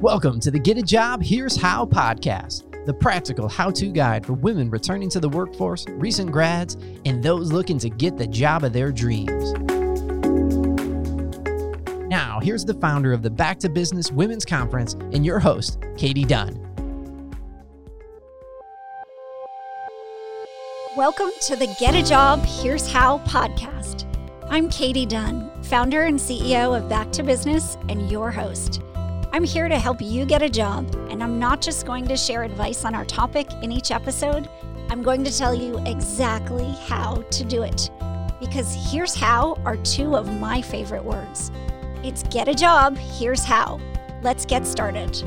Welcome to the Get a Job Here's How podcast, the practical how to guide for women returning to the workforce, recent grads, and those looking to get the job of their dreams. Now, here's the founder of the Back to Business Women's Conference and your host, Katie Dunn. Welcome to the Get a Job Here's How podcast. I'm Katie Dunn, founder and CEO of Back to Business and your host. I'm here to help you get a job, and I'm not just going to share advice on our topic in each episode, I'm going to tell you exactly how to do it. Because here's how are two of my favorite words. It's get a job, here's how. Let's get started.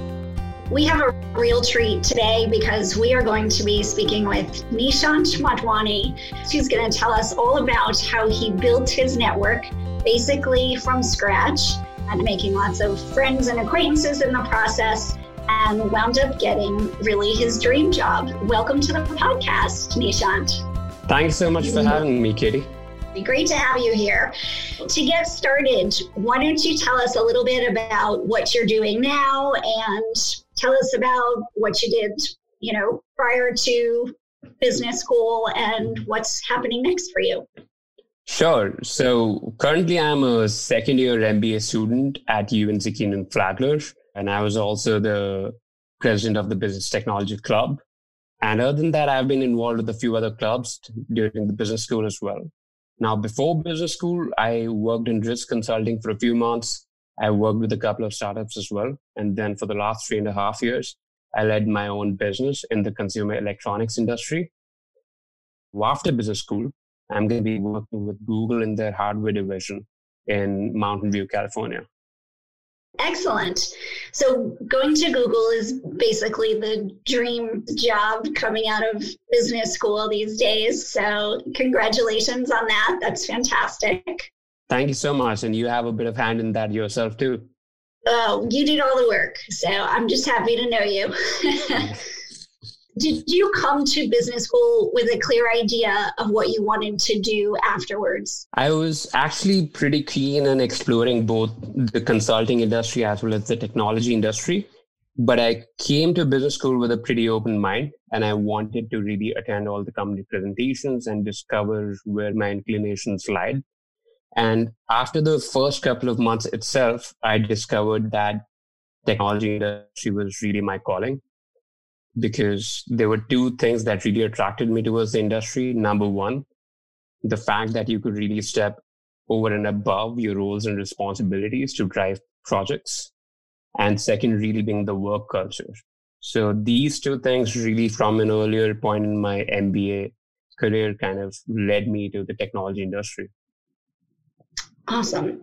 We have a real treat today because we are going to be speaking with Nishant Motwani. She's going to tell us all about how he built his network basically from scratch and making lots of friends and acquaintances in the process and wound up getting really his dream job. Welcome to the podcast, Nishant. Thanks so much for mm-hmm. having me, Katie. Great to have you here. To get started, why don't you tell us a little bit about what you're doing now and tell us about what you did, you know, prior to business school and what's happening next for you? Sure. So currently, I'm a second year MBA student at UNC Kenan Flagler, and I was also the president of the Business Technology Club. And other than that, I've been involved with a few other clubs during the business school as well. Now, before business school, I worked in risk consulting for a few months. I worked with a couple of startups as well. And then for the last three and a half years, I led my own business in the consumer electronics industry. After business school, I'm going to be working with Google in their hardware division in Mountain View, California. Excellent. So, going to Google is basically the dream job coming out of business school these days. So, congratulations on that. That's fantastic. Thank you so much. And you have a bit of hand in that yourself, too. Oh, you did all the work. So, I'm just happy to know you. did you come to business school with a clear idea of what you wanted to do afterwards? I was actually pretty keen on exploring both the consulting industry as well as the technology industry. But I came to business school with a pretty open mind and I wanted to really attend all the company presentations and discover where my inclinations lied. And after the first couple of months itself, I discovered that technology industry was really my calling because there were two things that really attracted me towards the industry. Number one, the fact that you could really step over and above your roles and responsibilities to drive projects. And second, really being the work culture. So these two things really from an earlier point in my MBA career kind of led me to the technology industry. Awesome.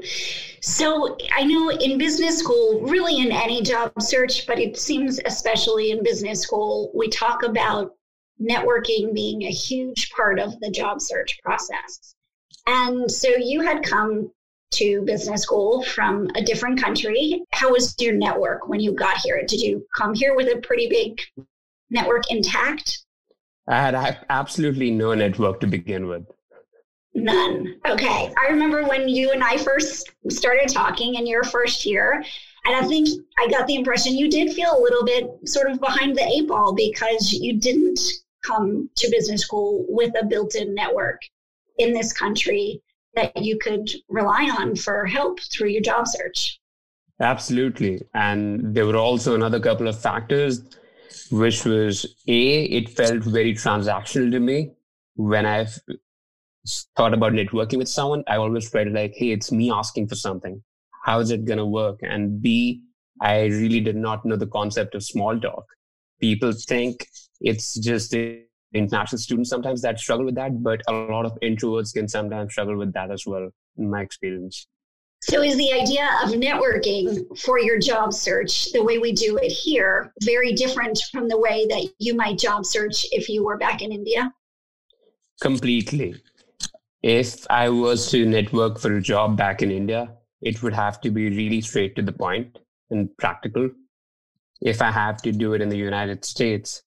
So I know in business school, really in any job search, but it seems especially in business school, we talk about networking being a huge part of the job search process. And so you had come to business school from a different country. How was your network when you got here? Did you come here with a pretty big network intact? I had absolutely no network to begin with. None. Okay. I remember when you and I first started talking in your first year, and I think I got the impression you did feel a little bit sort of behind the eight ball because you didn't come to business school with a built in network in this country that you could rely on for help through your job search. Absolutely. And there were also another couple of factors, which was A, it felt very transactional to me when I thought about networking with someone, I always felt like, hey, it's me asking for something. How is it going to work? And B, I really did not know the concept of small talk. People think it's just the international students sometimes that struggle with that, but a lot of introverts can sometimes struggle with that as well, in my experience. So, is the idea of networking for your job search, the way we do it here, very different from the way that you might job search if you were back in India? Completely if I was to network for a job back in India, it would have to be really straight to the point and practical. If I have to do it in the United States,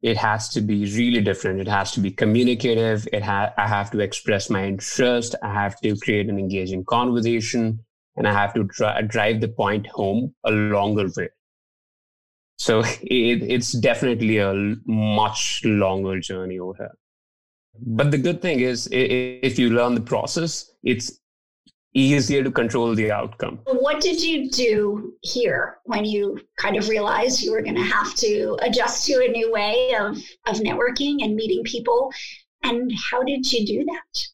it has to be really different. It has to be communicative. It ha- I have to express my interest. I have to create an engaging conversation and I have to drive the point home a longer way. So it, it's definitely a much longer journey over here. But the good thing is, if you learn the process, it's easier to control the outcome. What did you do here when you kind of realized you were going to have to adjust to a new way of, of networking and meeting people? And how did you do that?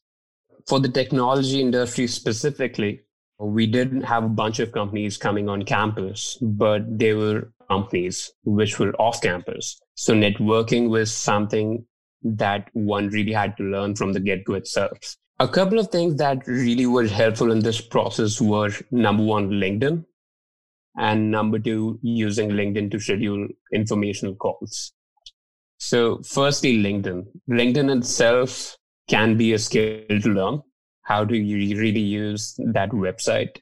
For the technology industry specifically, we didn't have a bunch of companies coming on campus, but they were companies which were off campus. So networking was something that one really had to learn from the get go itself. A couple of things that really were helpful in this process were number one, LinkedIn, and number two, using LinkedIn to schedule informational calls. So, firstly, LinkedIn. LinkedIn itself can be a skill to learn. How do you really use that website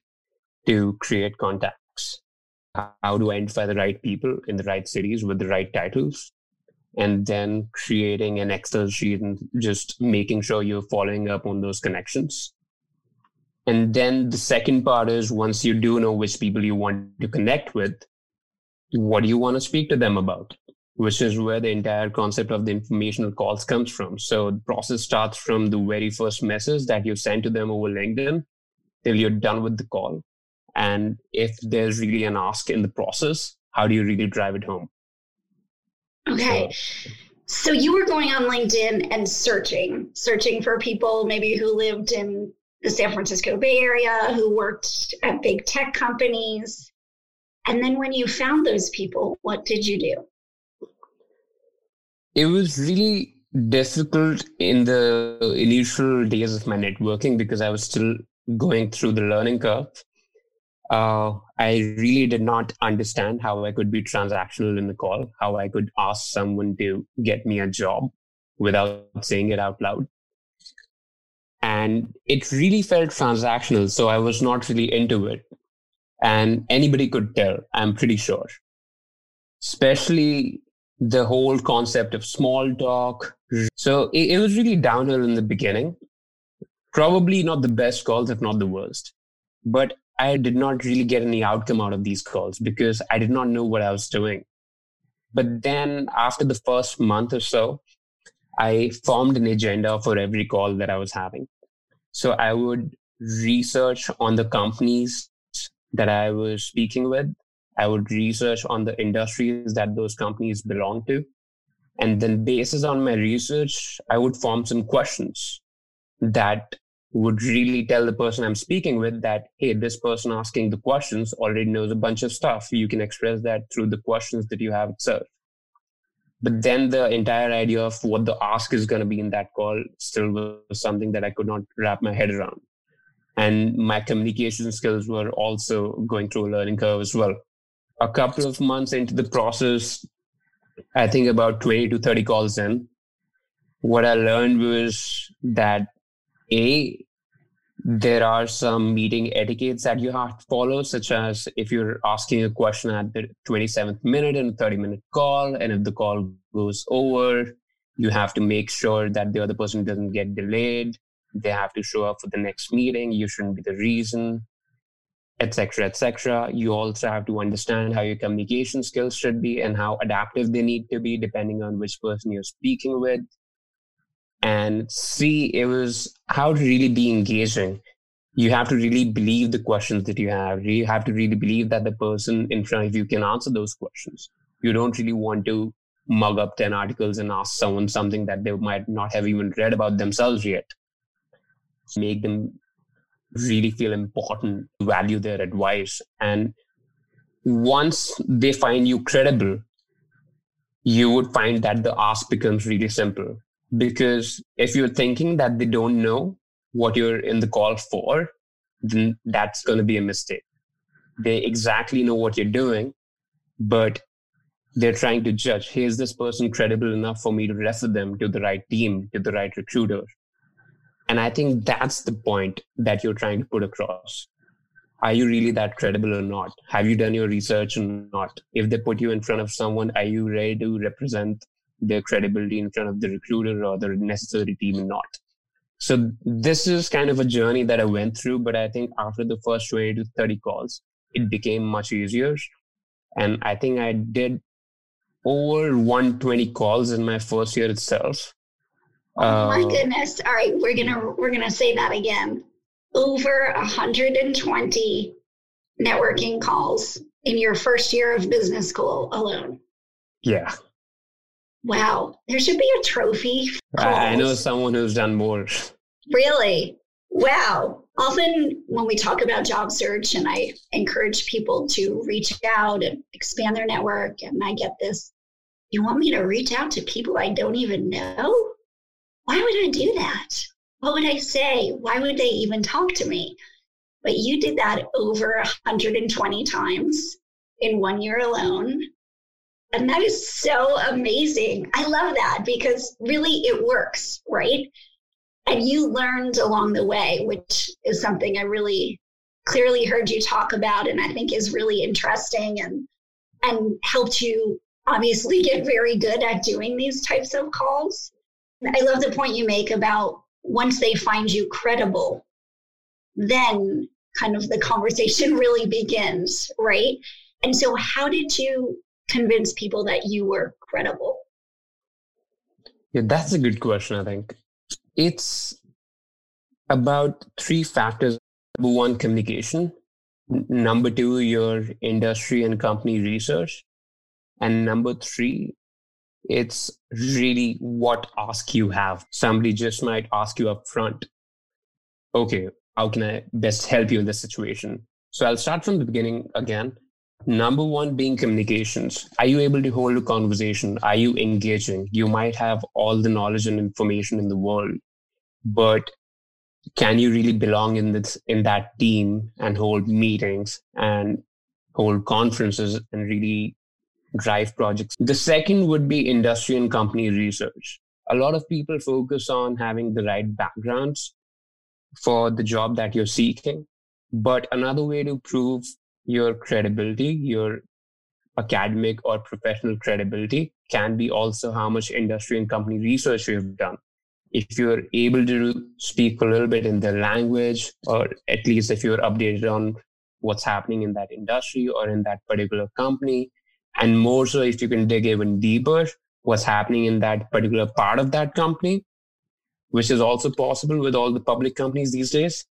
to create contacts? How to identify the right people in the right cities with the right titles? And then creating an Excel sheet and just making sure you're following up on those connections. And then the second part is once you do know which people you want to connect with, what do you want to speak to them about? Which is where the entire concept of the informational calls comes from. So the process starts from the very first message that you send to them over LinkedIn till you're done with the call. And if there's really an ask in the process, how do you really drive it home? Okay. So you were going on LinkedIn and searching, searching for people maybe who lived in the San Francisco Bay Area, who worked at big tech companies. And then when you found those people, what did you do? It was really difficult in the initial days of my networking because I was still going through the learning curve uh, I really did not understand how I could be transactional in the call, how I could ask someone to get me a job without saying it out loud. And it really felt transactional. So I was not really into it. And anybody could tell, I'm pretty sure. Especially the whole concept of small talk. So it, it was really downhill in the beginning. Probably not the best calls, if not the worst. But I did not really get any outcome out of these calls because I did not know what I was doing. But then after the first month or so, I formed an agenda for every call that I was having. So I would research on the companies that I was speaking with. I would research on the industries that those companies belong to. And then, basis on my research, I would form some questions that would really tell the person I'm speaking with that, hey, this person asking the questions already knows a bunch of stuff. You can express that through the questions that you have itself. But then the entire idea of what the ask is going to be in that call still was something that I could not wrap my head around. And my communication skills were also going through a learning curve as well. A couple of months into the process, I think about 20 to 30 calls in, what I learned was that a there are some meeting etiquettes that you have to follow, such as if you're asking a question at the 27th minute in a 30 minute call, and if the call goes over, you have to make sure that the other person doesn't get delayed. They have to show up for the next meeting. You shouldn't be the reason, etc., etc. You also have to understand how your communication skills should be and how adaptive they need to be, depending on which person you're speaking with and see it was how to really be engaging. You have to really believe the questions that you have. You have to really believe that the person in front of you can answer those questions. You don't really want to mug up 10 articles and ask someone something that they might not have even read about themselves yet. Make them really feel important, value their advice. And once they find you credible, you would find that the ask becomes really simple because if you're thinking that they don't know what you're in the call for, then that's going to be a mistake. They exactly know what you're doing, but they're trying to judge hey, is this person credible enough for me to refer them to the right team, to the right recruiter? And I think that's the point that you're trying to put across. Are you really that credible or not? Have you done your research or not? If they put you in front of someone, are you ready to represent their credibility in front of the recruiter or the necessary team or not. So this is kind of a journey that I went through, but I think after the first 20 to 30 calls, it became much easier. And I think I did over 120 calls in my first year itself. Oh my uh, goodness. All right, we're to we're going to say that again. Over 120 networking calls in your first year of business school alone. Yeah. Wow. There should be a trophy. I know someone who's done more. Really? Wow. Often when we talk about job search and I encourage people to reach out and expand their network, and I get this, you want me to reach out to people I don't even know? Why would I do that? What would I say? Why would they even talk to me? But you did that over 120 times in one year alone. And that is so amazing. I love that because really it works, right? And you learned along the way, which is something I really clearly heard you talk about and I think is really interesting and and helped you obviously get very good at doing these types of calls. I love the point you make about once they find you credible, then kind of the conversation really begins, right? And so, how did you convince people that you were credible? Yeah, that's a good question, I think. It's about three factors. Number one, communication. Number two, your industry and company research. And number three, it's really what ask you have. Somebody just might ask you up front, okay, how can I best help you in this situation? So I'll start from the beginning again. Number one being communications. Are you able to hold a conversation? Are you engaging? You might have all the knowledge and information in the world, but can you really belong in this in that team and hold meetings and hold conferences and really drive projects? The second would be industry and company research. A lot of people focus on having the right backgrounds for the job that you're seeking. But another way to prove your credibility, your academic or professional credibility, can be also how much industry and company research you've done. If you're able to speak a little bit in the language, or at least if you're updated on what's happening in that industry or in that particular company, and more so if you can dig even deeper what's happening in that particular part of that company, which is also possible with all the public companies these days,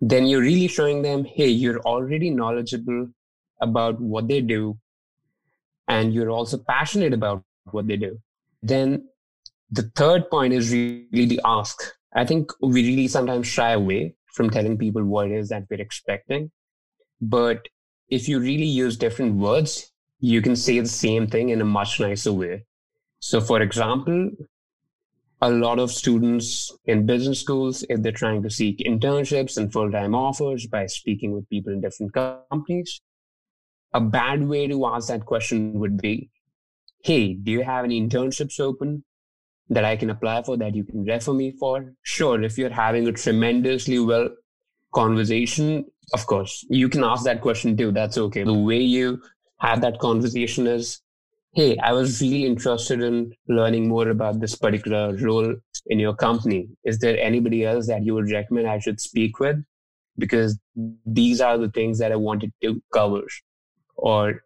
then you're really showing them, hey, you're already knowledgeable about what they do, and you're also passionate about what they do. Then the third point is really the ask. I think we really sometimes shy away from telling people what it is that we're expecting. But if you really use different words, you can say the same thing in a much nicer way. So, for example, a lot of students in business schools, if they're trying to seek internships and full time offers by speaking with people in different companies, a bad way to ask that question would be Hey, do you have any internships open that I can apply for that you can refer me for? Sure, if you're having a tremendously well conversation, of course, you can ask that question too. That's okay. The way you have that conversation is hey, I was really interested in learning more about this particular role in your company. Is there anybody else that you would recommend I should speak with? Because these are the things that I wanted to cover. Or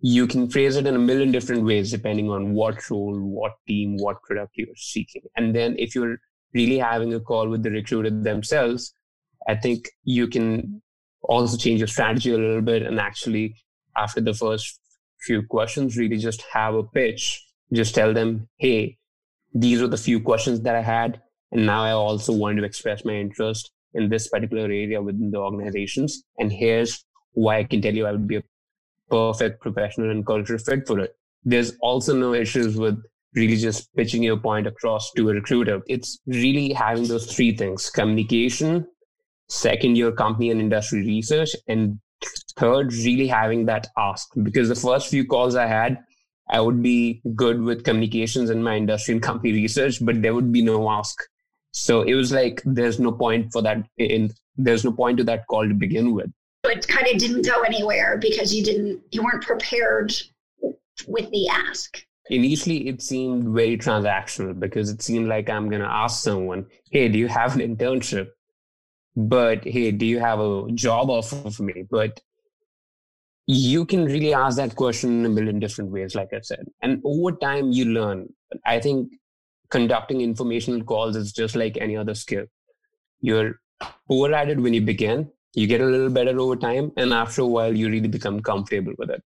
you can phrase it in a million different ways depending on what role, what team, what product you're seeking. And then if you're really having a call with the recruiter themselves, I think you can also change your strategy a little bit and actually after the first few questions, really just have a pitch. Just tell them, hey, these are the few questions that I had. And now I also want to express my interest in this particular area within the organizations. And here's why I can tell you I would be a perfect professional and culture fit for it. There's also no issues with really just pitching your point across to a recruiter. It's really having those three things communication, second, your company and industry research, and third, really having that ask because the first few calls I had, I would be good with communications in my industry and company research, but there would be no ask. So it was like there's no point for that. In there's no point to that call to begin with. It kind of didn't go anywhere because you didn't you weren't prepared with the ask. Initially, it seemed very transactional because it seemed like I'm going to ask someone, "Hey, do you have an internship?" But hey, do you have a job offer for me? But you can really ask that question in a million different ways, like I said. And over time, you learn. I think conducting informational calls is just like any other skill. You're poor at it when you begin, you get a little better over time, and after a while, you really become comfortable with it.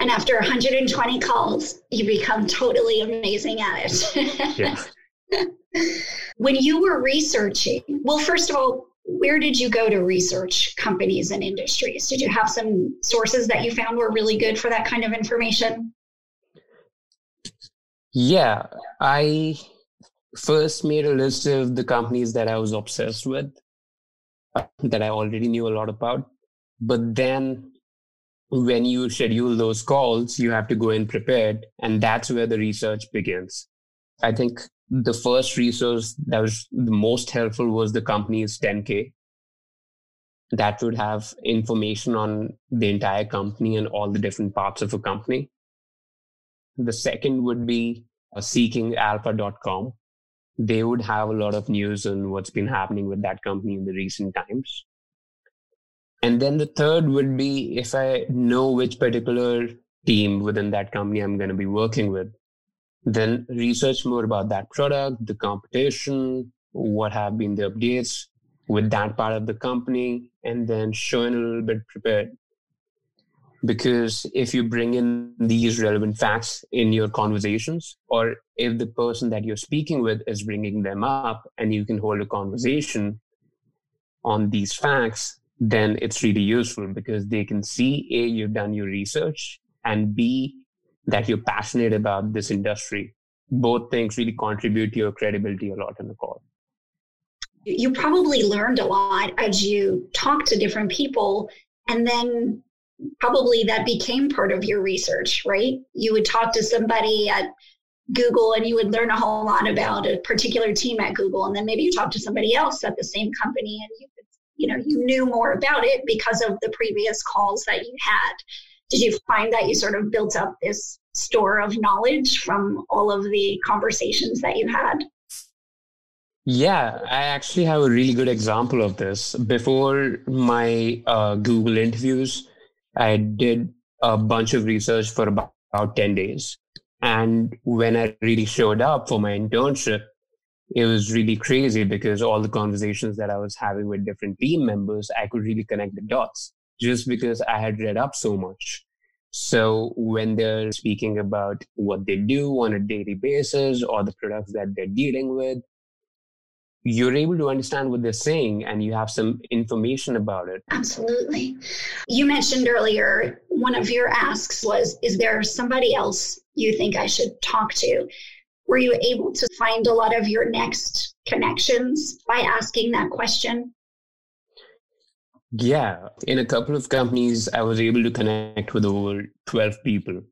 And after 120 calls, you become totally amazing at it. yeah. when you were researching, well, first of all, where did you go to research companies and industries? Did you have some sources that you found were really good for that kind of information? Yeah, I first made a list of the companies that I was obsessed with, uh, that I already knew a lot about. But then when you schedule those calls, you have to go in prepared, and that's where the research begins. I think the first resource that was the most helpful was the company's 10K. That would have information on the entire company and all the different parts of a company. The second would be uh, seekingalpha.com. They would have a lot of news on what's been happening with that company in the recent times. And then the third would be if I know which particular team within that company I'm going to be working with, then research more about that product, the competition, what have been the updates with that part of the company, and then showing a little bit prepared. Because if you bring in these relevant facts in your conversations, or if the person that you're speaking with is bringing them up and you can hold a conversation on these facts, then it's really useful because they can see A, you've done your research, and B, that you're passionate about this industry. Both things really contribute to your credibility a lot in the call. You probably learned a lot as you talked to different people, and then probably that became part of your research, right? You would talk to somebody at Google and you would learn a whole lot about a particular team at Google, and then maybe you talk to somebody else at the same company and you you know you knew more about it because of the previous calls that you had did you find that you sort of built up this store of knowledge from all of the conversations that you had? Yeah i actually have a really good example of this. Before my uh, google interviews i did a bunch of research for about, about 10 days. And when i really showed up for my internship it was really crazy because all the conversations that I was having with different team members, I could really connect the dots just because I had read up so much. So when they're speaking about what they do on a daily basis or the products that they're dealing with, you're able to understand what they're saying and you have some information about it. Absolutely. You mentioned earlier one of your asks was Is there somebody else you think I should talk to? were you able to find a lot of your next connections by asking that question? Yeah, in a couple of companies, I was able to connect with over 12 people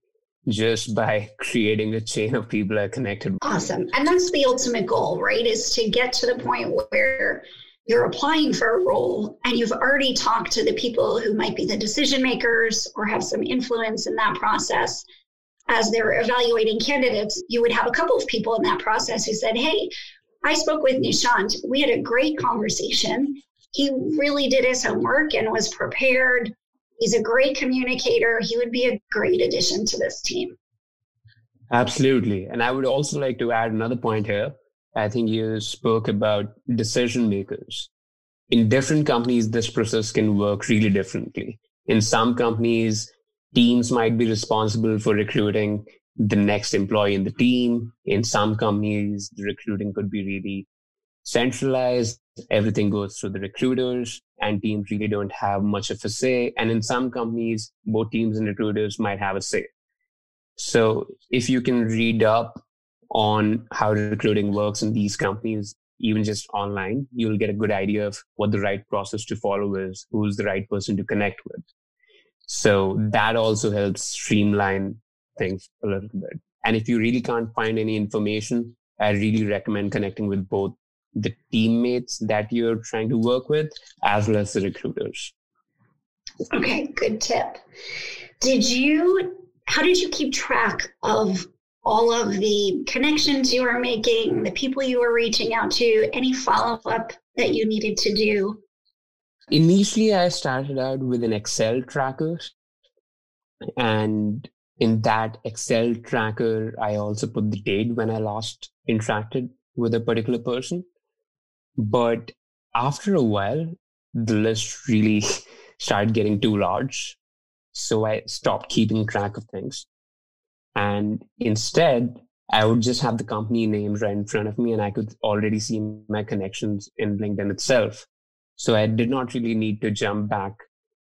just by creating a chain of people I connected with. Awesome. And that's the ultimate goal, right? Is to get to the point where you're applying for a role and you've already talked to the people who might be the decision makers or have some influence in that process as they're evaluating candidates, you would have a couple of people in that process who said, Hey, I spoke with Nishant. We had a great conversation. He really did his homework and was prepared. He's a great communicator. He would be a great addition to this team. Absolutely. And I would also like to add another point here. I think you spoke about decision makers. In different companies, this process can work really differently. In some companies, teams might be responsible for recruiting the next employee in the team. In some companies, the recruiting could be really centralized. Everything goes through the recruiters, and teams really don't have much of a say. And in some companies, both teams and recruiters might have a say. So if you can read up on how recruiting works in these companies, even just online, you'll get a good idea of what the right process to follow is, who's the right person to connect with. So that also helps streamline things a little bit. And if you really can't find any information, I really recommend connecting with both the teammates that you're trying to work with as well as the recruiters. Okay, good tip. Did you, how did you keep track of all of the connections you were making, the people you were reaching out to, any follow up that you needed to do Initially, I started out with an Excel tracker. And in that Excel tracker, I also put the date when I last interacted with a particular person. But after a while, the list really started getting too large. So I stopped keeping track of things. And instead, I would just have the company names right in front of me and I could already see my connections in LinkedIn itself. So I did not really need to jump back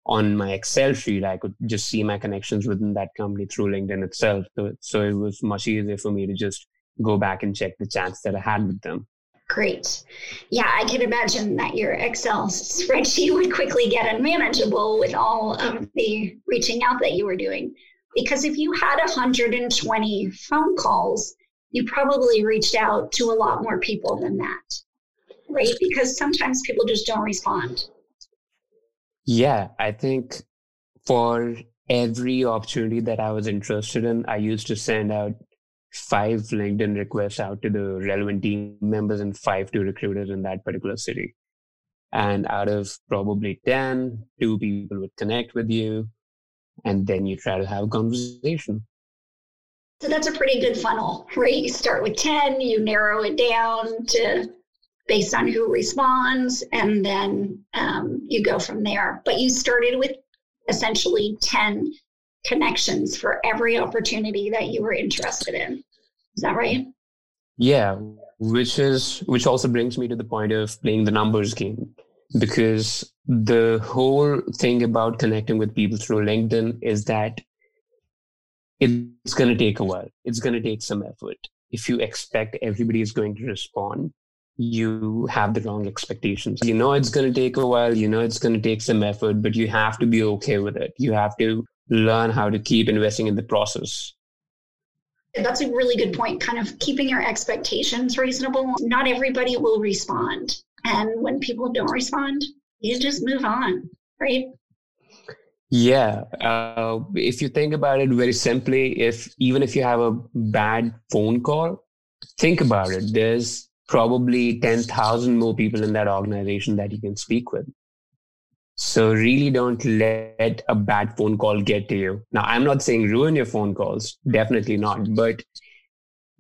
on my Excel sheet. I could just see my connections within that company through LinkedIn itself. So, it was much easier for me to just go back and check the chats that I had with them. Great. Yeah, I can imagine that your Excel spreadsheet would quickly get unmanageable with all of the reaching out that you were doing. Because if you had 120 phone calls, you probably reached out to a lot more people than that, right? Because sometimes people just don't respond. Yeah, I think for every opportunity that I was interested in, I used to send out five LinkedIn requests out to the relevant team members and five to recruiters in that particular city. And out of probably 10, two people would connect with you. And then you try to have a conversation. So that's a pretty good funnel, right? You start with 10, you narrow it down to based on who responds, and then um, you go from there. But you started with essentially 10 connections for every opportunity that you were interested in. Is that right? Yeah, which is which also brings me to the point of playing the numbers game because the whole thing about connecting with people through LinkedIn is that it's going to take a while. It's going to take some effort. If you expect everybody is going to respond, you have the wrong expectations. You know it's going to take a while, you know it's going to take some effort, but you have to be okay with it. You have to learn how to keep investing in the process. That's a really good point. Kind of keeping your expectations reasonable. Not everybody will respond. And when people don't respond, you just move on, right? Yeah. Uh, if you think about it very simply, if even if you have a bad phone call, think about it. There's probably 10,000 more people in that organization that you can speak with. So really don't let a bad phone call get to you. Now, I'm not saying ruin your phone calls, definitely not. But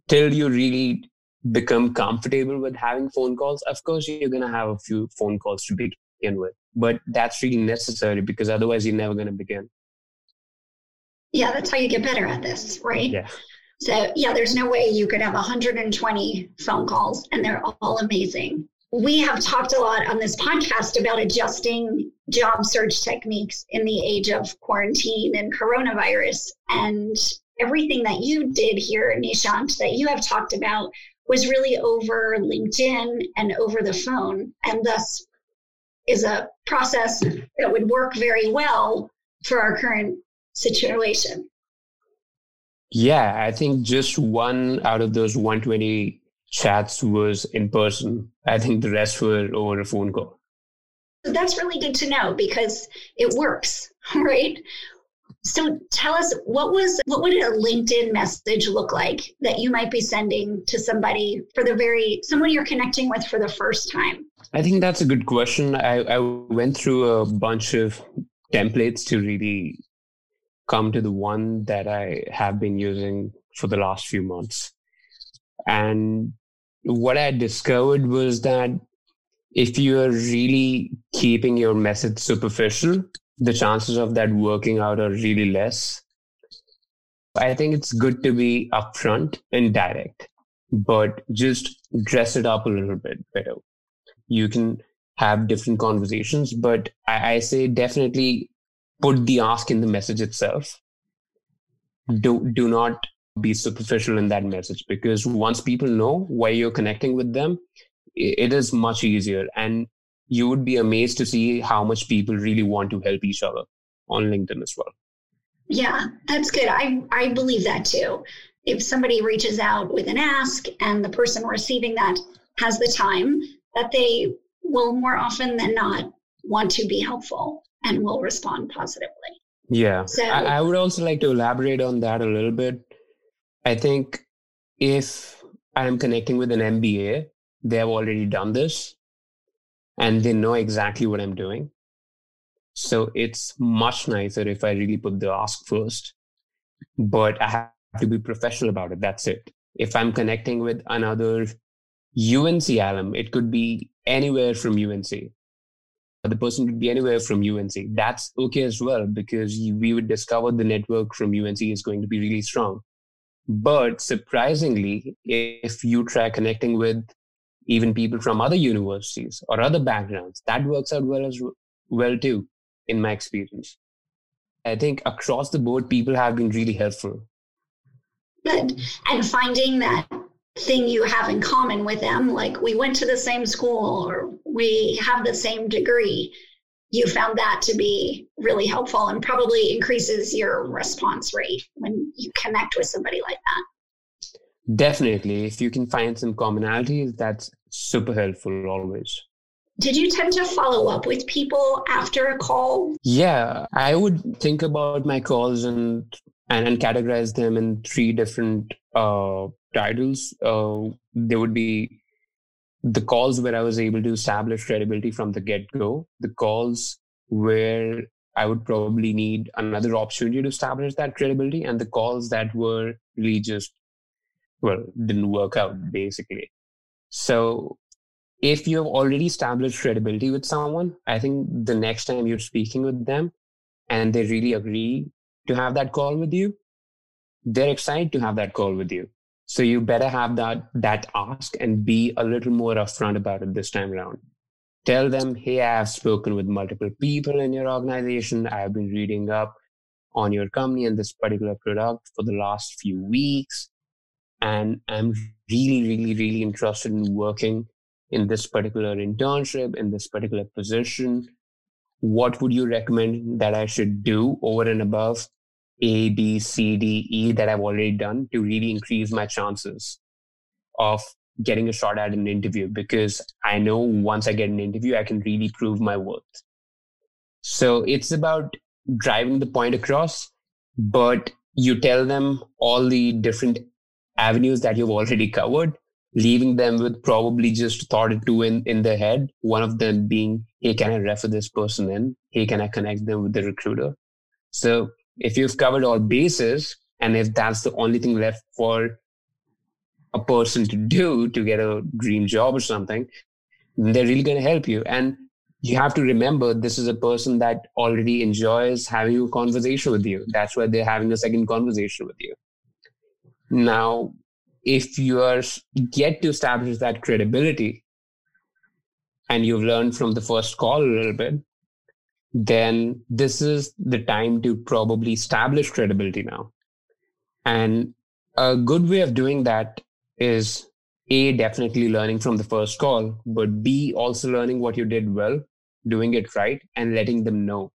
till you really become comfortable with having phone calls, of course, you're going to have a few phone calls to begin with. But that's really necessary because otherwise, you're never going to begin. Yeah, that's how you get better at this, right? Yeah. So, yeah, there's no way you could have 120 phone calls and they're all amazing we have talked a lot on this podcast about adjusting job search techniques in the age of quarantine and coronavirus. And everything that you did here, Nishant, that you have talked about was really over LinkedIn and over the phone, and thus is a process that would work very well for our current situation. Yeah, I think just one out of those 120 chats was in person. I think the rest were over a phone call. That's really good to know because it works, right? So tell us what was what would a LinkedIn message look like that you might be sending to somebody for the very someone you're connecting with for the first time? I think that's a good question. I, I went through a bunch of templates to really come to the one that I have been using for the last few months. And what I discovered was that if you are really keeping your message superficial, the chances of that working out are really less. I think it's good to be upfront and direct, but just dress it up a little bit better. You can have different conversations, but I, I say definitely put the ask in the message itself. Do do not be superficial in that message because once people know why you're connecting with them, it is much easier. And you would be amazed to see how much people really want to help each other on LinkedIn as well. Yeah, that's good. I, I believe that too. If somebody reaches out with an ask and the person receiving that has the time, that they will more often than not want to be helpful and will respond positively. Yeah. So, I, I would also like to elaborate on that a little bit I think if I'm connecting with an MBA, they have already done this and they know exactly what I'm doing. So it's much nicer if I really put the ask first. But I have to be professional about it. That's it. If I'm connecting with another UNC alum, it could be anywhere from UNC. The person could be anywhere from UNC. That's okay as well because we would discover the network from UNC is going to be really strong. But surprisingly, if you try connecting with even people from other universities or other backgrounds, that works out well as well too, in my experience. I think across the board, people have been really helpful. Good. And finding that thing you have in common with them, like we went to the same school or we have the same degree, you found that to be really helpful and probably increases your response rate when you connect with somebody like that. Definitely. If you can find some commonalities, that's super helpful always. Did you tend to follow up with people after a call? Yeah, I would think about my calls and and, and categorize them in three different uh, titles. Uh, there would be the calls where I was able to establish credibility from the get go, the calls where I would probably need another opportunity to establish that credibility, and the calls that were really just, well, didn't work out basically. So if you have already established credibility with someone, I think the next time you're speaking with them and they really agree to have that call with you, they're excited to have that call with you. So you better have that that ask and be a little more upfront about it this time around. Tell them, hey, I have spoken with multiple people in your organization. I have been reading up on your company and this particular product for the last few weeks. And I'm really, really, really interested in working in this particular internship, in this particular position, what would you recommend that I should do over and above A, B, C, D, E that I've already done to really increase my chances of getting a shot at an interview? Because I know once I get an interview, I can really prove my worth. So it's about driving the point across, but you tell them all the different avenues that you've already covered leaving them with probably just thought or two in, in their head. One of them being, hey, can I refer this person in? Hey, can I connect them with the recruiter? So if you've covered all bases, and if that's the only thing left for a person to do to get a dream job or something, they're really going to help you. And you have to remember this is a person that already enjoys having a conversation with you. That's why they're having a second conversation with you. Now, if you are get to establish that credibility and you've learned from the first call a little bit then this is the time to probably establish credibility now. And a good way of doing that is a definitely learning from the first call but b also learning what you did well doing it right and letting them know.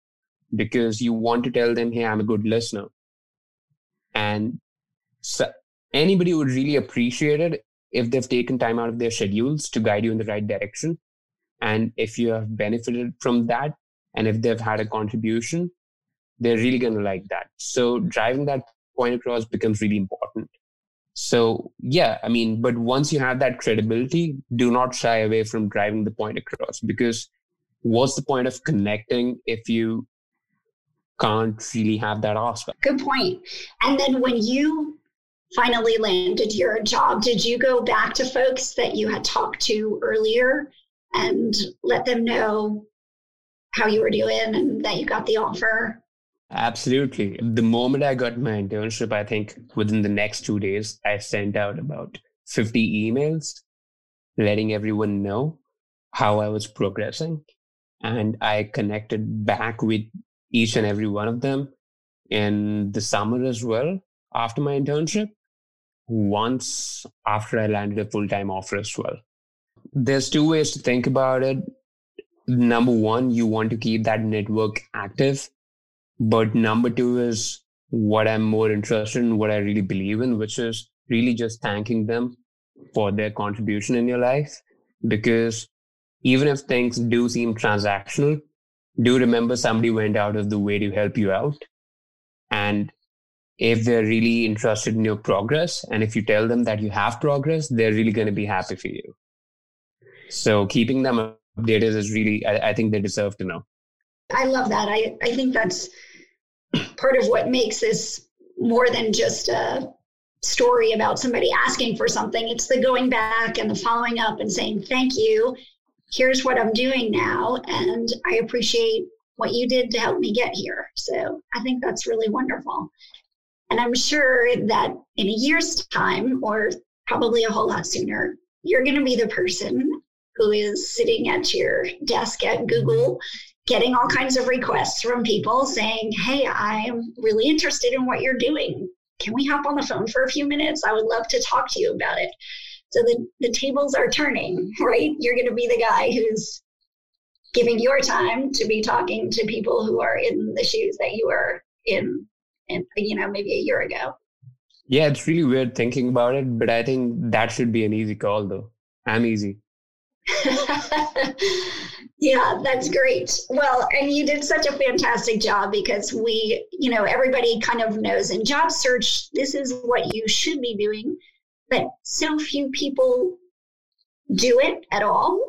Because you want to tell them hey i'm a good listener. And so anybody would really appreciate it if they've taken time out of their schedules to guide you in the right direction. And if you have benefited from that, and if they've had a contribution, they're really going to like that. So driving that point across becomes really important. So, yeah, I mean, but once you have that credibility, do not shy away from driving the point across because what's the point of connecting if you can't really have that aspect? Good point. And then when you finally landed your job, did you go back to folks that you had talked to earlier and let them know how you were doing and that you got the offer? Absolutely. The moment I got my internship, I think within the next two days, I sent out about 50 emails letting everyone know how I was progressing. And I connected back with each and every one of them in the summer as well after my internship once after I landed a full time offer as well. There's two ways to think about it. Number one, you want to keep that network active. But number two is what I'm more interested in, what I really believe in, which is really just thanking them for their contribution in your life. Because even if things do seem transactional, do remember somebody went out of the way to help you out. And if they're really interested in your progress and if you tell them that you have progress they're really going to be happy for you so keeping them updated is really I, I, think they deserve to know I love that. I, I think that's part of what makes this more than just a story about somebody asking for something. It's the going back and the following up and saying, thank you. Here's what I'm doing now. And I appreciate what you did to help me get here. So I think that's really wonderful. And I'm sure that in a year's time, or probably a whole lot sooner, you're going to be the person who is sitting at your desk at Google getting all kinds of requests from people saying, Hey, I'm really interested in what you're doing. Can we hop on the phone for a few minutes? I would love to talk to you about it. So the, the tables are turning, right? You're going to be the guy who's giving your time to be talking to people who are in the shoes that you are in, in you know, maybe a year ago. Yeah, it's really weird thinking about it, but I think that should be an easy call, though. I'm easy. yeah, that's great. Well, and you did such a fantastic job because we, you know, everybody kind of knows in job search, this is what you should be doing. But so few people do it at all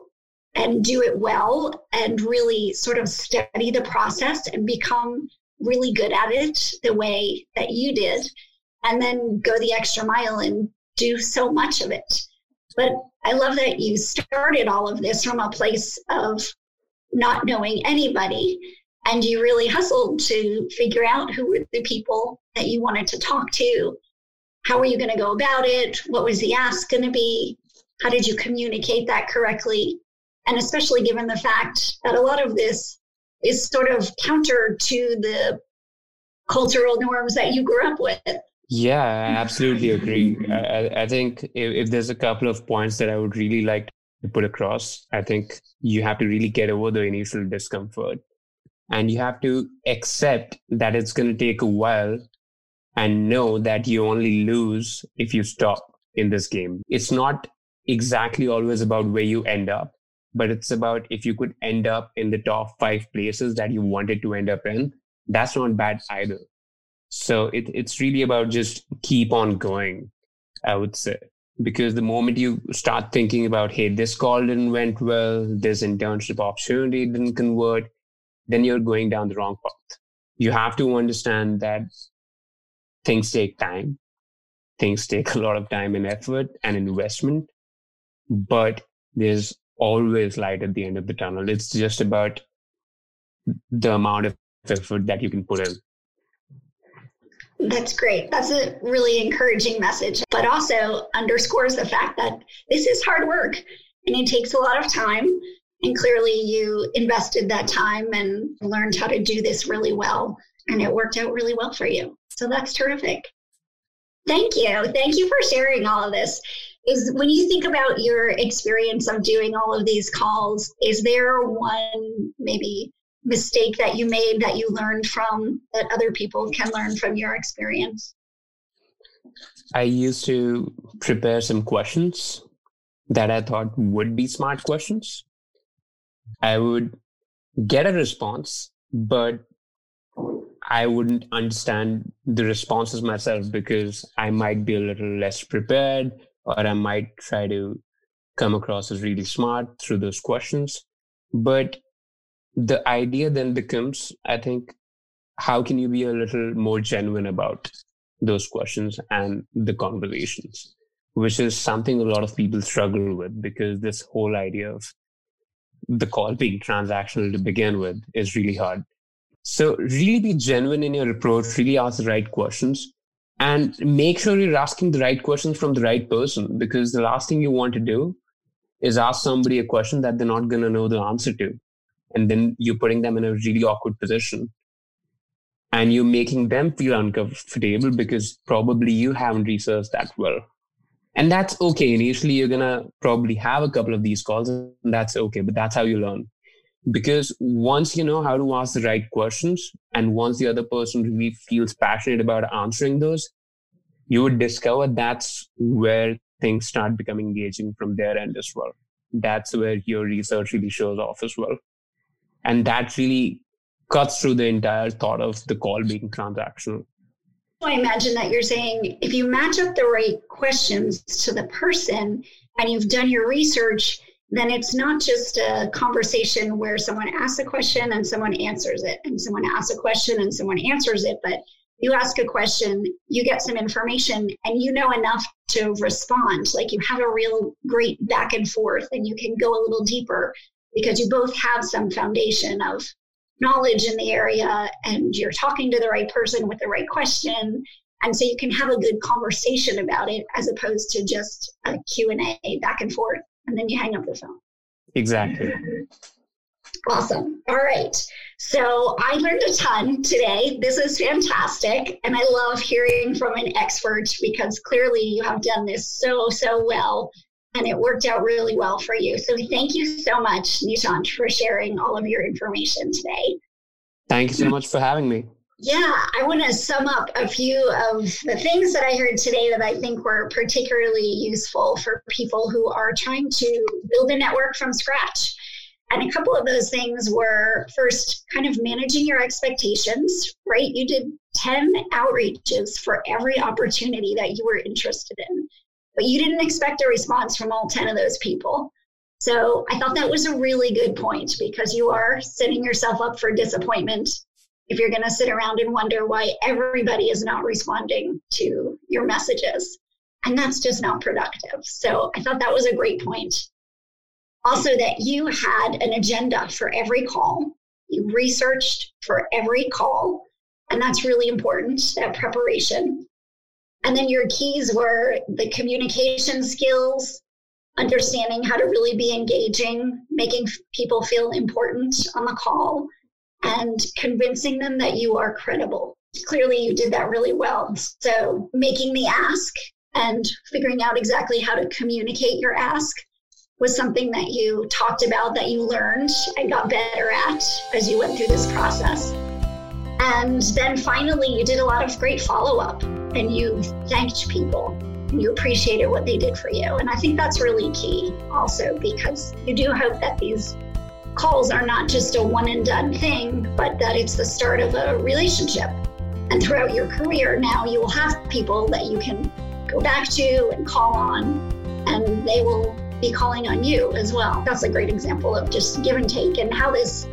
and do it well and really sort of study the process and become really good at it the way that you did and then go the extra mile and do so much of it. But I love that you started all of this from a place of not knowing anybody and you really hustled to figure out who were the people that you wanted to talk to. How were you going to go about it? What was the ask going to be? How did you communicate that correctly? And especially given the fact that a lot of this is sort of counter to the cultural norms that you grew up with. Yeah, I absolutely agree. I, I think if, if, there's a couple of points that I would really like to put across, I think you have to really get over the initial discomfort and you have to accept that it's going to take a while and know that you only lose if you stop in this game. It's not exactly always about where you end up, but it's about if you could end up in the top five places that you wanted to end up in, that's not bad either. So it, it's really about just keep on going, I would say. Because the moment you start thinking about, hey, this call didn't went well, this internship opportunity didn't convert, then you're going down the wrong path. You have to understand that things take time. Things take a lot of time and effort and investment, but there's always light at the end of the tunnel. It's just about the amount of effort that you can put in. That's great. That's a really encouraging message, but also underscores the fact that this is hard work and it takes a lot of time. And clearly, you invested that time and learned how to do this really well. And it worked out really well for you. So that's terrific. Thank you. Thank you for sharing all of this. Is when you think about your experience of doing all of these calls, is there one maybe mistake that you made that you learned from that other people can learn from your experience? I used to prepare some questions that I thought would be smart questions. I would get a response, but I wouldn't understand the responses myself because I might be a little less prepared or I might try to come across as really smart through those questions. But the idea then becomes, I think, how can you be a little more genuine about those questions and the conversations, which is something a lot of people struggle with because this whole idea of the call being transactional to begin with is really hard. So, really be genuine in your approach, really ask the right questions, and make sure you're asking the right questions from the right person because the last thing you want to do is ask somebody a question that they're not going to know the answer to. And then you're putting them in a really awkward position. And you're making them feel uncomfortable because probably you haven't researched that well. And that's okay. Initially you're gonna probably have a couple of these calls and that's okay but that's how you learn because once you know how to ask the right questions and once the other person really feels passionate about answering those you would discover that's where things start becoming engaging from their end as well that's where your research really shows off as well and that really cuts through the entire thought of the call being transactional. I imagine that you're saying if you match up the right questions to the person and you've done your research, then it's not just a conversation where someone asks a question and someone answers it, and someone asks a question and someone answers it, but you ask a question, you get some information, and you know enough to respond. Like you have a real great back and forth, and you can go a little deeper because you both have some foundation of knowledge in the area and you're talking to the right person with the right question and so you can have a good conversation about it as opposed to just a q&a back and forth and then you hang up the phone exactly awesome all right so i learned a ton today this is fantastic and i love hearing from an expert because clearly you have done this so so well and it worked out really well for you. So thank you so much, Nishant, for sharing all of your information today. Thank you so much for having me. Yeah, I want to sum up a few of the things that I heard today that I think were particularly useful for people who are trying to build a network from scratch. And a couple of those things were first, kind of managing your expectations, right? You did 10 outreaches for every opportunity that you were interested in but you didn't expect a response from all 10 of those people. So I thought that was a really good point because you are setting yourself up for disappointment if you're going to sit around and wonder why everybody is not responding to your messages. And that's just not productive. So I thought that was a great point. Also, that you had an agenda for every call, you researched for every call. And that's really important, that preparation. And then your keys were the communication skills, understanding how to really be engaging, making people feel important on the call, and convincing them that you are credible. Clearly, you did that really well. So, making the ask and figuring out exactly how to communicate your ask was something that you talked about, that you learned and got better at as you went through this process. And then finally, you did a lot of great follow up and you thanked people and you appreciated what they did for you. And I think that's really key also because you do hope that these calls are not just a one and done thing, but that it's the start of a relationship. And throughout your career, now you will have people that you can go back to and call on, and they will be calling on you as well. That's a great example of just give and take and how this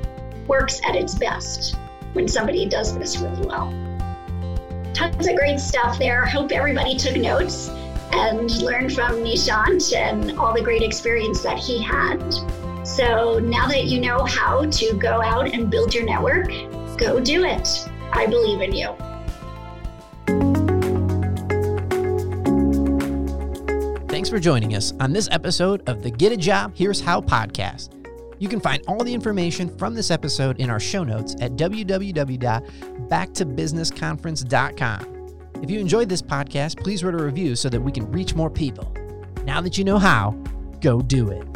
works at its best when somebody does this really well. Tons of great stuff there. Hope everybody took notes and learned from Nishant and all the great experience that he had. So now that you know how to go out and build your network, go do it. I believe in you. Thanks for joining us on this episode of the Get a Job Here's How podcast. You can find all the information from this episode in our show notes at www.backtobusinessconference.com. If you enjoyed this podcast, please write a review so that we can reach more people. Now that you know how, go do it.